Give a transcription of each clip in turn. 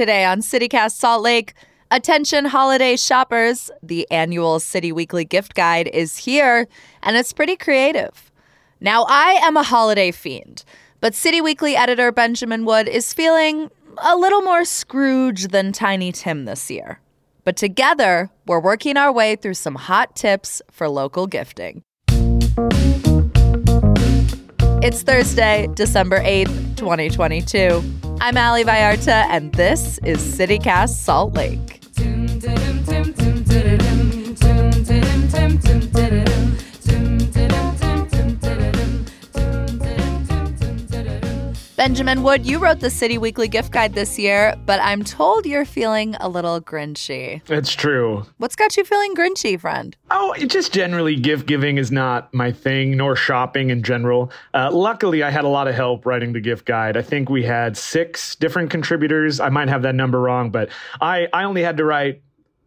Today on CityCast Salt Lake, attention holiday shoppers, the annual City Weekly gift guide is here, and it's pretty creative. Now, I am a holiday fiend, but City Weekly editor Benjamin Wood is feeling a little more Scrooge than Tiny Tim this year. But together, we're working our way through some hot tips for local gifting. It's Thursday, December 8th, 2022. I'm Ali Vallarta, and this is CityCast Salt Lake. Benjamin Wood, you wrote the City Weekly gift guide this year, but I'm told you're feeling a little grinchy. It's true. What's got you feeling grinchy, friend? Oh, it just generally gift giving is not my thing, nor shopping in general. Uh, luckily, I had a lot of help writing the gift guide. I think we had six different contributors. I might have that number wrong, but I, I only had to write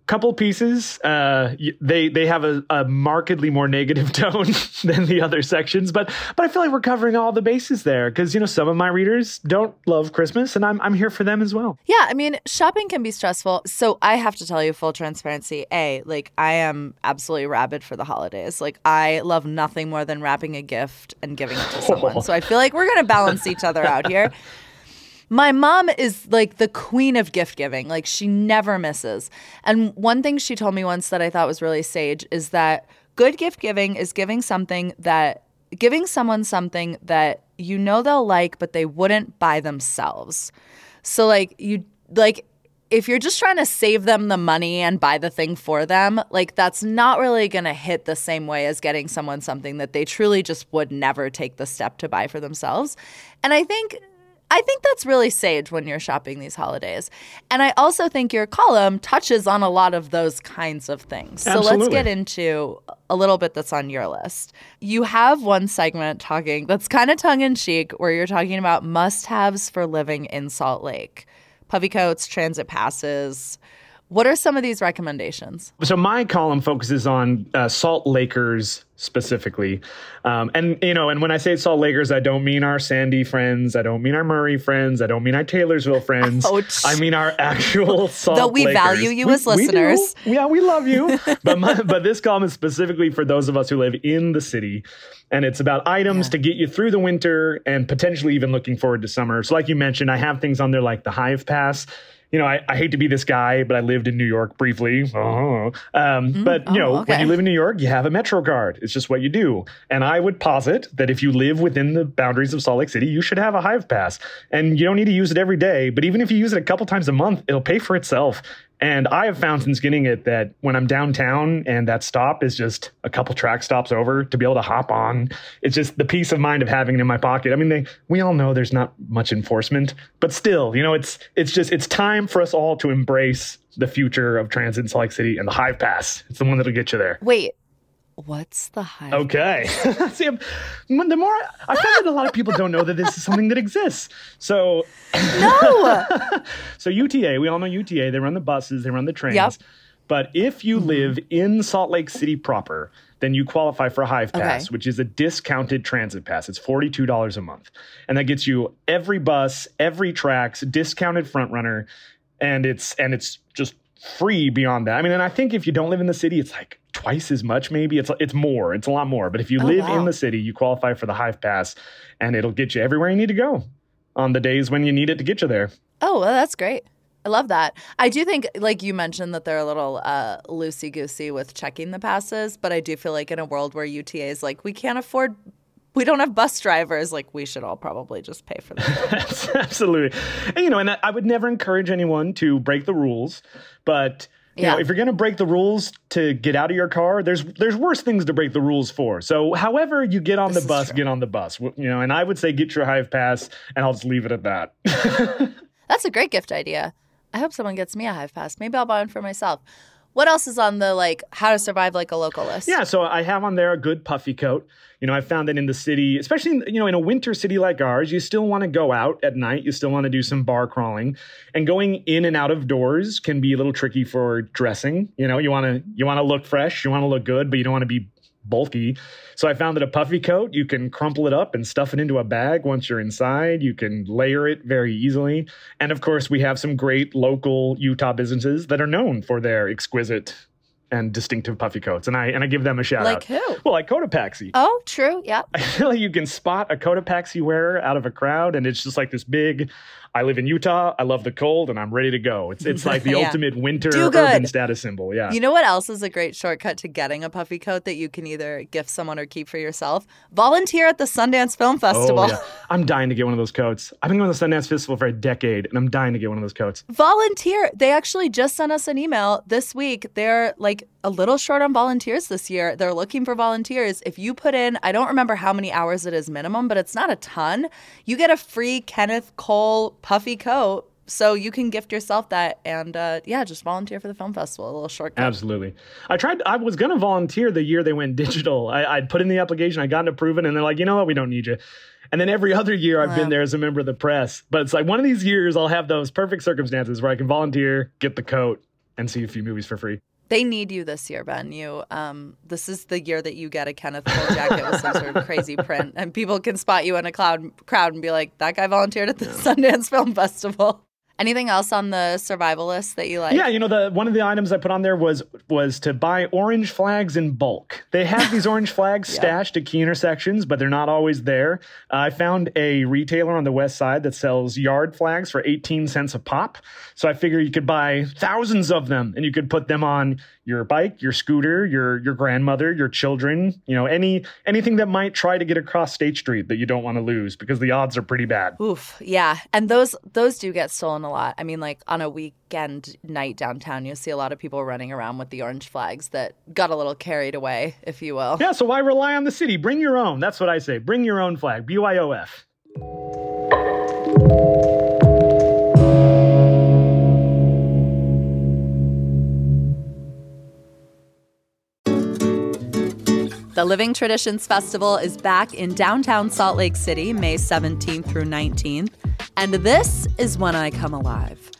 couple pieces uh, they they have a, a, markedly more negative tone than the other sections but but i feel like we're covering all the bases there because you know some of my readers don't love christmas and i'm i'm here for them as well. Yeah i mean shopping can be stressful. So i have to tell you full transparency a like i am absolutely rabid for the holidays. Like i love nothing more than wrapping a gift and giving it to someone. So i feel like we're gonna balance each other out here my mom is like the queen of gift giving. Like she never misses. And one thing she told me once that I thought was really sage is that good gift giving is giving something that giving someone something that you know they'll like but they wouldn't buy themselves. So like you like if you're just trying to save them the money and buy the thing for them, like that's not really going to hit the same way as getting someone something that they truly just would never take the step to buy for themselves. And I think I think that's really sage when you're shopping these holidays. And I also think your column touches on a lot of those kinds of things. So Absolutely. let's get into a little bit that's on your list. You have one segment talking that's kind of tongue in cheek where you're talking about must haves for living in Salt Lake puffy coats, transit passes. What are some of these recommendations? So my column focuses on uh, Salt Lakers specifically, um, and you know, and when I say Salt Lakers, I don't mean our Sandy friends, I don't mean our Murray friends, I don't mean our Taylorsville friends. Ouch. I mean our actual Salt. Lakers. Though we Lakers. value you we, as listeners. We yeah, we love you, but my, but this column is specifically for those of us who live in the city. And it's about items yeah. to get you through the winter and potentially even looking forward to summer. So, like you mentioned, I have things on there like the Hive Pass you know, I, I hate to be this guy, but I lived in New York briefly. Uh-huh. Um, mm, but, you know, okay. when you live in New York, you have a Metro card. It's just what you do. And I would posit that if you live within the boundaries of Salt Lake City, you should have a Hive Pass. And you don't need to use it every day. But even if you use it a couple times a month, it'll pay for itself. And I have found since getting it that when I'm downtown and that stop is just a couple TRAX stops over to be able to hop on, it's just the peace of mind of having it in my pocket. I mean, they, we all know there's not much enforcement, but still, you know, it's it's just it's time for us all to embrace the future of transit in Salt Lake City and the Hive Pass. It's the one that'll get you there. Wait, What's the hive? Okay. See, the more I, I find that a lot of people don't know that this is something that exists. So no. so UTA, we all know UTA. They run the buses, they run the trains. Yep. But if you mm-hmm. live in Salt Lake City proper, then you qualify for a Hive Pass, Okay. which is a discounted transit pass. It's forty-two dollars a month, and that gets you every bus, every TRAX, discounted front runner, and it's and it's just free beyond that. I mean, and I think if you don't live in the city, it's like twice as much. Maybe it's it's more. It's a lot more. But if you Oh, live wow. in the city, you qualify for the Hive Pass, and it'll get you everywhere you need to go on the days when you need it to get you there. Oh, well, that's great. I love that. I do think, like you mentioned, that they're a little uh, loosey goosey with checking the passes, but I do feel like in a world where UTA is like, we can't afford, we don't have bus drivers, like, we should all probably just pay for that. Absolutely. And, you know, and I I would never encourage anyone to break the rules, but You Yeah. know, if you're going to break the rules to get out of your car, there's there's worse things to break the rules for. So, however you get on This the bus, get on the bus. You know, and I would say get your Hive Pass, and I'll just leave it at that. That's a great gift idea. I hope someone gets me a Hive Pass. Maybe I'll buy one for myself. What else is on the like how to survive like a local list? Yeah, so I have on there a good puffy coat. You know, I found that in the city, especially in, you know in a winter city like ours, you still want to go out at night. You still want to do some bar crawling, and going in and out of doors can be a little tricky for dressing. You know, you want to you want to look fresh, you want to look good, but you don't want to be bulky. So I found that a puffy coat, you can crumple it up and stuff it into a bag once you're inside. You can layer it very easily. And of course, we have some great local Utah businesses that are known for their exquisite and distinctive puffy coats. And I and I give them a shout Like out. Like who? Well, like Cotopaxi. Oh, true. Yeah. I feel like you can spot a Cotopaxi wearer out of a crowd, and it's just like this big. I live in Utah. I love the cold, and I'm ready to go. It's it's like the Yeah. ultimate winter urban status symbol. Yeah. You know what else is a great shortcut to getting a puffy coat that you can either gift someone or keep for yourself? Volunteer at the Sundance Film oh, Festival. Oh, yeah. I'm dying to get one of those coats. I've been going to the Sundance Festival for a decade, and I'm dying to get one of those coats. Volunteer. They actually just sent us an email this week. They're like a little short on volunteers this year. They're looking for volunteers. If you put in, I don't remember how many hours it is minimum, but it's not a ton. You get a free Kenneth Cole puffy coat. So you can gift yourself that and uh, yeah, just volunteer for the film festival. A little shortcut. Absolutely. I tried. I was going to volunteer the year they went digital. I, I'd put in the application. I got it approved, and they're like, you know what? We don't need you. And then every other year I've Wow. been there as a member of the press. But it's like one of these years I'll have those perfect circumstances where I can volunteer, get the coat, and see a few movies for free. They need you this year, Ben. You, um, this is the year that you get a Kenneth Cole jacket with some sort of crazy print, and people can spot you in a cloud crowd and be like, "That guy volunteered at the Sundance Film Festival." Anything else on the survival list that you like? Yeah, you know the one of the items I put on there was was to buy orange flags in bulk. They have these orange flags Yeah. stashed at key intersections, but they're not always there. Uh, I found a retailer on the west side that sells yard flags for 18 cents a pop. So I figure you could buy thousands of them and you could put them on your bike, your scooter, your your grandmother, your children, you know, any anything that might try to get across State Street that you don't want to lose because the odds are pretty bad. Oof, yeah, and those those do get stolen a lot. I mean, like on a weekend night downtown, you'll see a lot of people running around with the orange flags that got a little carried away, if you will. Yeah, so why rely on the city? Bring your own. That's what I say. Bring your own flag. BYOF. The Living Traditions Festival is back in downtown Salt Lake City, May 17th through 19th, and this is when I come alive.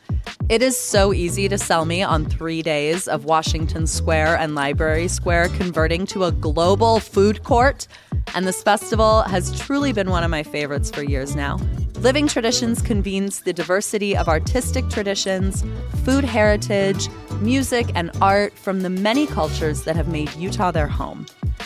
It is so easy to sell me on three days of Washington Square and Library Square converting to a global food court, and this festival has truly been one of my favorites for years now. Living Traditions convenes the diversity of artistic traditions, food heritage, music, and art from the many cultures that have made Utah their home.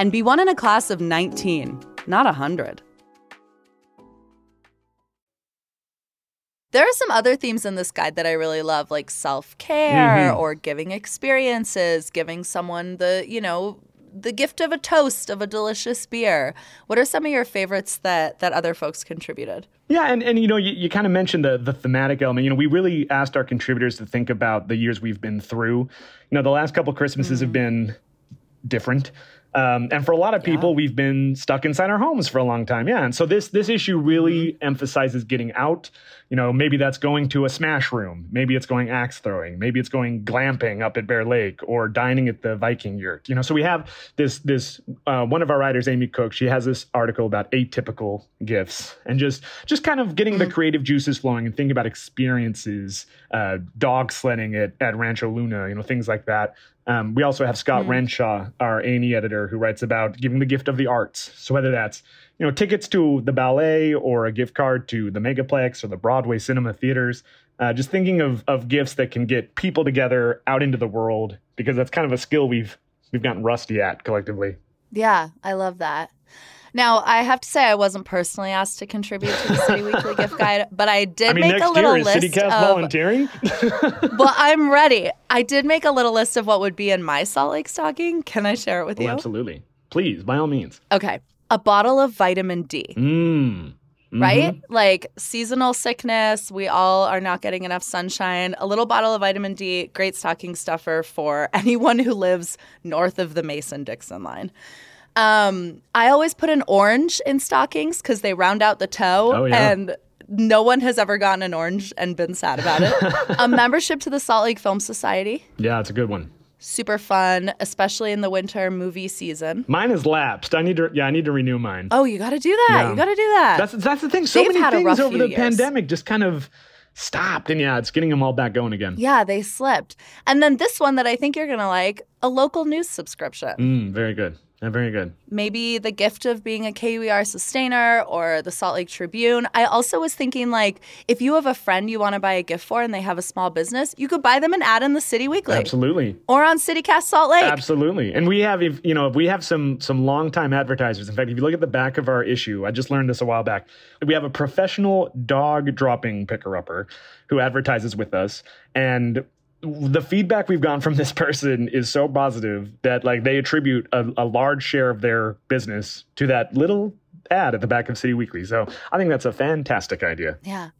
and be one in a class of 19, not 100. There are some other themes in this guide that I really love, like self care Mhm. or giving experiences, giving someone the, you know, the gift of a toast of a delicious beer. What are some of your favorites that that other folks contributed? Yeah, and, and you know, you, you kind of mentioned the the thematic element. You know, we really asked our contributors to think about the years we've been through. You know, the last couple Christmases have been different. Um, and for a lot of people, we've been stuck inside our homes for a long time. Yeah. And so this this issue really emphasizes getting out. You know, maybe that's going to a smash room. Maybe it's going axe throwing. Maybe it's going glamping up at Bear Lake or dining at the Viking yurt. You know, so we have this this uh, one of our writers, Amy Cook. She has this article about atypical gifts and just just kind of getting the creative juices flowing and thinking about experiences, uh, dog sledding at at Rancho Luna. You know, things like that. Um, we also have Scott Renshaw, our A&E editor, who writes about giving the gift of the arts. So whether that's you know tickets to the ballet or a gift card to the Megaplex or the Broadway Cinema theaters, uh, just thinking of of gifts that can get people together out into the world because that's kind of a skill we've we've gotten rusty at collectively. Yeah, I love that. Now, I have to say, I wasn't personally asked to contribute to the City Weekly gift guide, but I did I mean, make next a little year is list CityCast of. volunteering. Well, I'm ready. I did make a little list of what would be in my Salt Lake stocking. Can I share it with oh, you? absolutely, please, by all means. Okay, a bottle of vitamin D. Mm. right? Mhm. Like seasonal sickness, we all are not getting enough sunshine. A little bottle of vitamin D, great stocking stuffer for anyone who lives north of the Mason Dixon line. Um, I always put an orange in stockings because they round out the toe, Oh, yeah. and no one has ever gotten an orange and been sad about it. a membership to the Salt Lake Film Society, Yeah, it's a good one. super fun, especially in the winter movie season. Mine has lapsed. I need to. Yeah, I need to renew mine. Oh, you got to do that. Yeah. You got to do that. That's that's the thing. So They've many things over the years. pandemic just kind of stopped, and yeah, it's getting them all back going again. Yeah, they slipped. And then this one that I think you're going to like a local news subscription. Mm, very good. Yeah, very good. Maybe the gift of being a KUER sustainer or the Salt Lake Tribune. I also was thinking, like, if you have a friend you want to buy a gift for and they have a small business, you could buy them an ad in the City Weekly Absolutely. or on CityCast Salt Lake. Absolutely. And we have, if you know, if we have some some longtime advertisers. In fact, if you look at the back of our issue, I just learned this a while back. We have a professional dog dropping picker upper who advertises with us, and the feedback we've gotten from this person is so positive that like they attribute a, a large share of their business to that little ad at the back of City Weekly. So I think that's a fantastic idea. Yeah.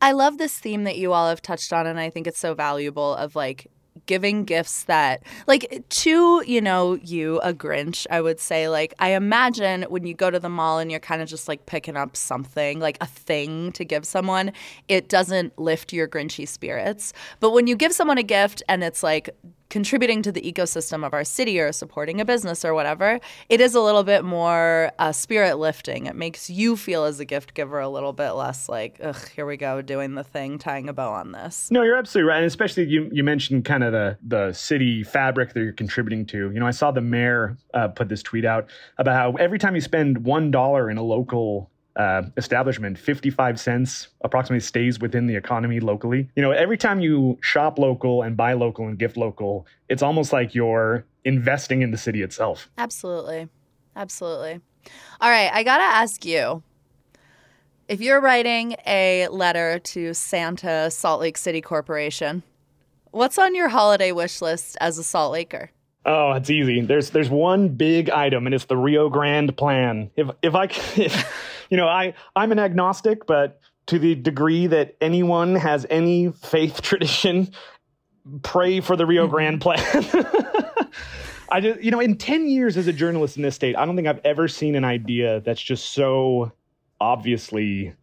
I love this theme that you all have touched on, and I think it's so valuable of like giving gifts that, like, to, you know, you, a Grinch, I would say, like, I imagine when you go to the mall and you're kind of just like picking up something, like a thing to give someone, it doesn't lift your Grinchy spirits. But when you give someone a gift and it's like, contributing to the ecosystem of our city or supporting a business or whatever, it is a little bit more uh, spirit lifting. It makes you feel as a gift giver a little bit less like, ugh, here we go, doing the thing, tying a bow on this. No, you're absolutely right, and especially you you mentioned kind of the the city fabric that you're contributing to. You know, I saw the mayor uh, put this tweet out about how every time you spend one dollar in a local uh, establishment, 55 cents approximately stays within the economy locally. You know, every time you shop local and buy local and gift local, it's almost like you're investing in the city itself. Absolutely. Absolutely. All right, I got to ask you if you're writing a letter to Santa Salt Lake City Corporation, what's on your holiday wish list as a Salt Laker? Oh, it's easy. There's there's one big item, and it's the Rio Grande plan. If if I, if, you know, I I'm an agnostic, but to the degree that anyone has any faith tradition, pray for the Rio mm-hmm. Grande plan. I just, you know, in 10 years as a journalist in this state, I don't think I've ever seen an idea that's just so obviously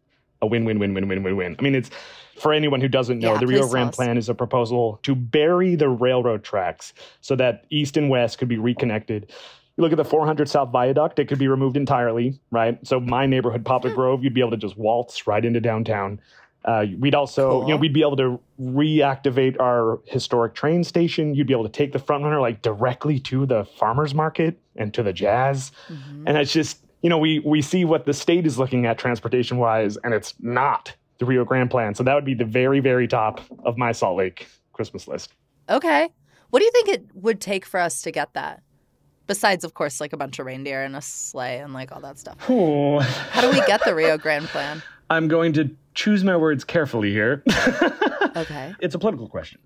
a win, win, win, win, win, win, win. I mean, it's for anyone who doesn't know, Yeah, the Rio Grande plan is a proposal to bury the railroad tracks so that east and west could be reconnected. You look at the 400 South Viaduct, it could be removed entirely, right? So my neighborhood, Poplar Grove, you'd be able to just waltz right into downtown. Uh, we'd also, you know, we'd be able to reactivate our historic train station. You'd be able to take the front runner like directly to the farmers market and to the jazz. And it's just, you know, we we see what the state is looking at transportation wise, and it's not the Rio Grande plan. So that would be the very, very top of my Salt Lake Christmas list. Okay. What do you think it would take for us to get that? Besides, of course, like a bunch of reindeer and a sleigh and like all that stuff. Oh, How do we get the Rio Grande plan? I'm going to choose my words carefully here. okay. It's a political question.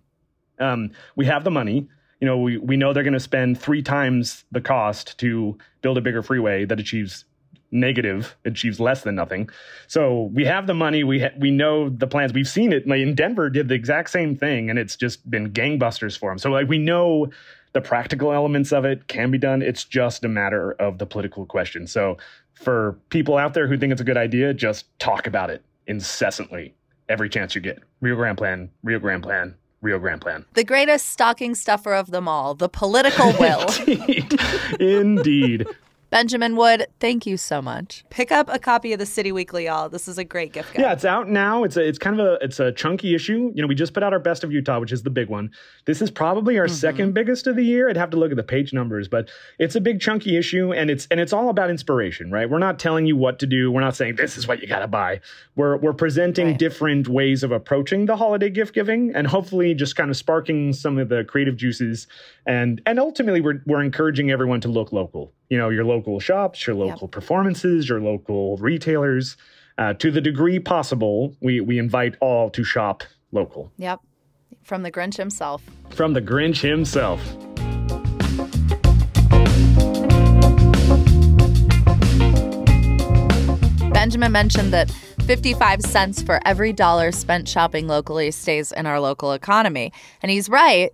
Um, we have the money. You know, we, we know they're going to spend three times the cost to build a bigger freeway that achieves negative, achieves less than nothing. So we have the money. We ha- we know the plans. We've seen it. Like in Denver, did the exact same thing, and it's just been gangbusters for them. So like we know the practical elements of it can be done. It's just a matter of the political question. So for people out there who think it's a good idea, just talk about it incessantly every chance you get. Rio Grande Plan, Rio Grande Plan, Rio Grande Plan. The greatest stocking stuffer of them all, the political will. Indeed. Indeed. Benjamin Wood, thank you so much. Pick up a copy of the City Weekly, y'all. This is a great gift guide. Yeah, it's out now. It's a, it's kind of a it's a chunky issue. You know, we just put out our best of Utah, which is the big one. This is probably our mm-hmm. second biggest of the year. I'd have to look at the page numbers, but it's a big chunky issue, and it's and it's all about inspiration, right? We're not telling you what to do. We're not saying this is what you got to buy. We're we're presenting right. different ways of approaching the holiday gift giving, and hopefully just kind of sparking some of the creative juices, and and ultimately we're we're encouraging everyone to look local you know your local shops your local yep. performances your local retailers. Uh, to the degree possible we we invite all to shop local. Yep. From the grinch himself. From the grinch himself. Benjamin mentioned that 55 cents for every dollar spent shopping locally stays in our local economy. And he's right.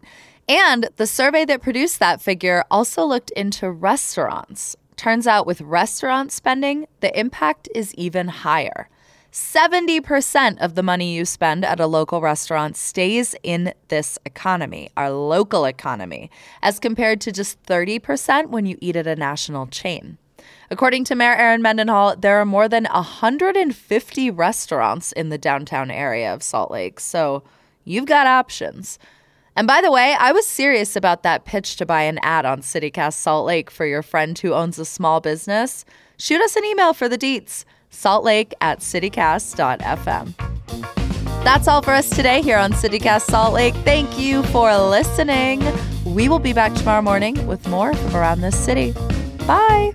And the survey that produced that figure also looked into restaurants. Turns out with restaurant spending, the impact is even higher. 70% of the money you spend at a local restaurant stays in this economy, our local economy, as compared to just 30% when you eat at a national chain. According to Mayor Erin Mendenhall, there are more than 150 restaurants in the downtown area of Salt Lake, so you've got options. And by the way, I was serious about that pitch to buy an ad on CityCast Salt Lake for your friend who owns a small business. Shoot us an email for the deets saltlake at citycast.fm. That's all for us today here on CityCast Salt Lake. Thank you for listening. We will be back tomorrow morning with more from around this city. Bye.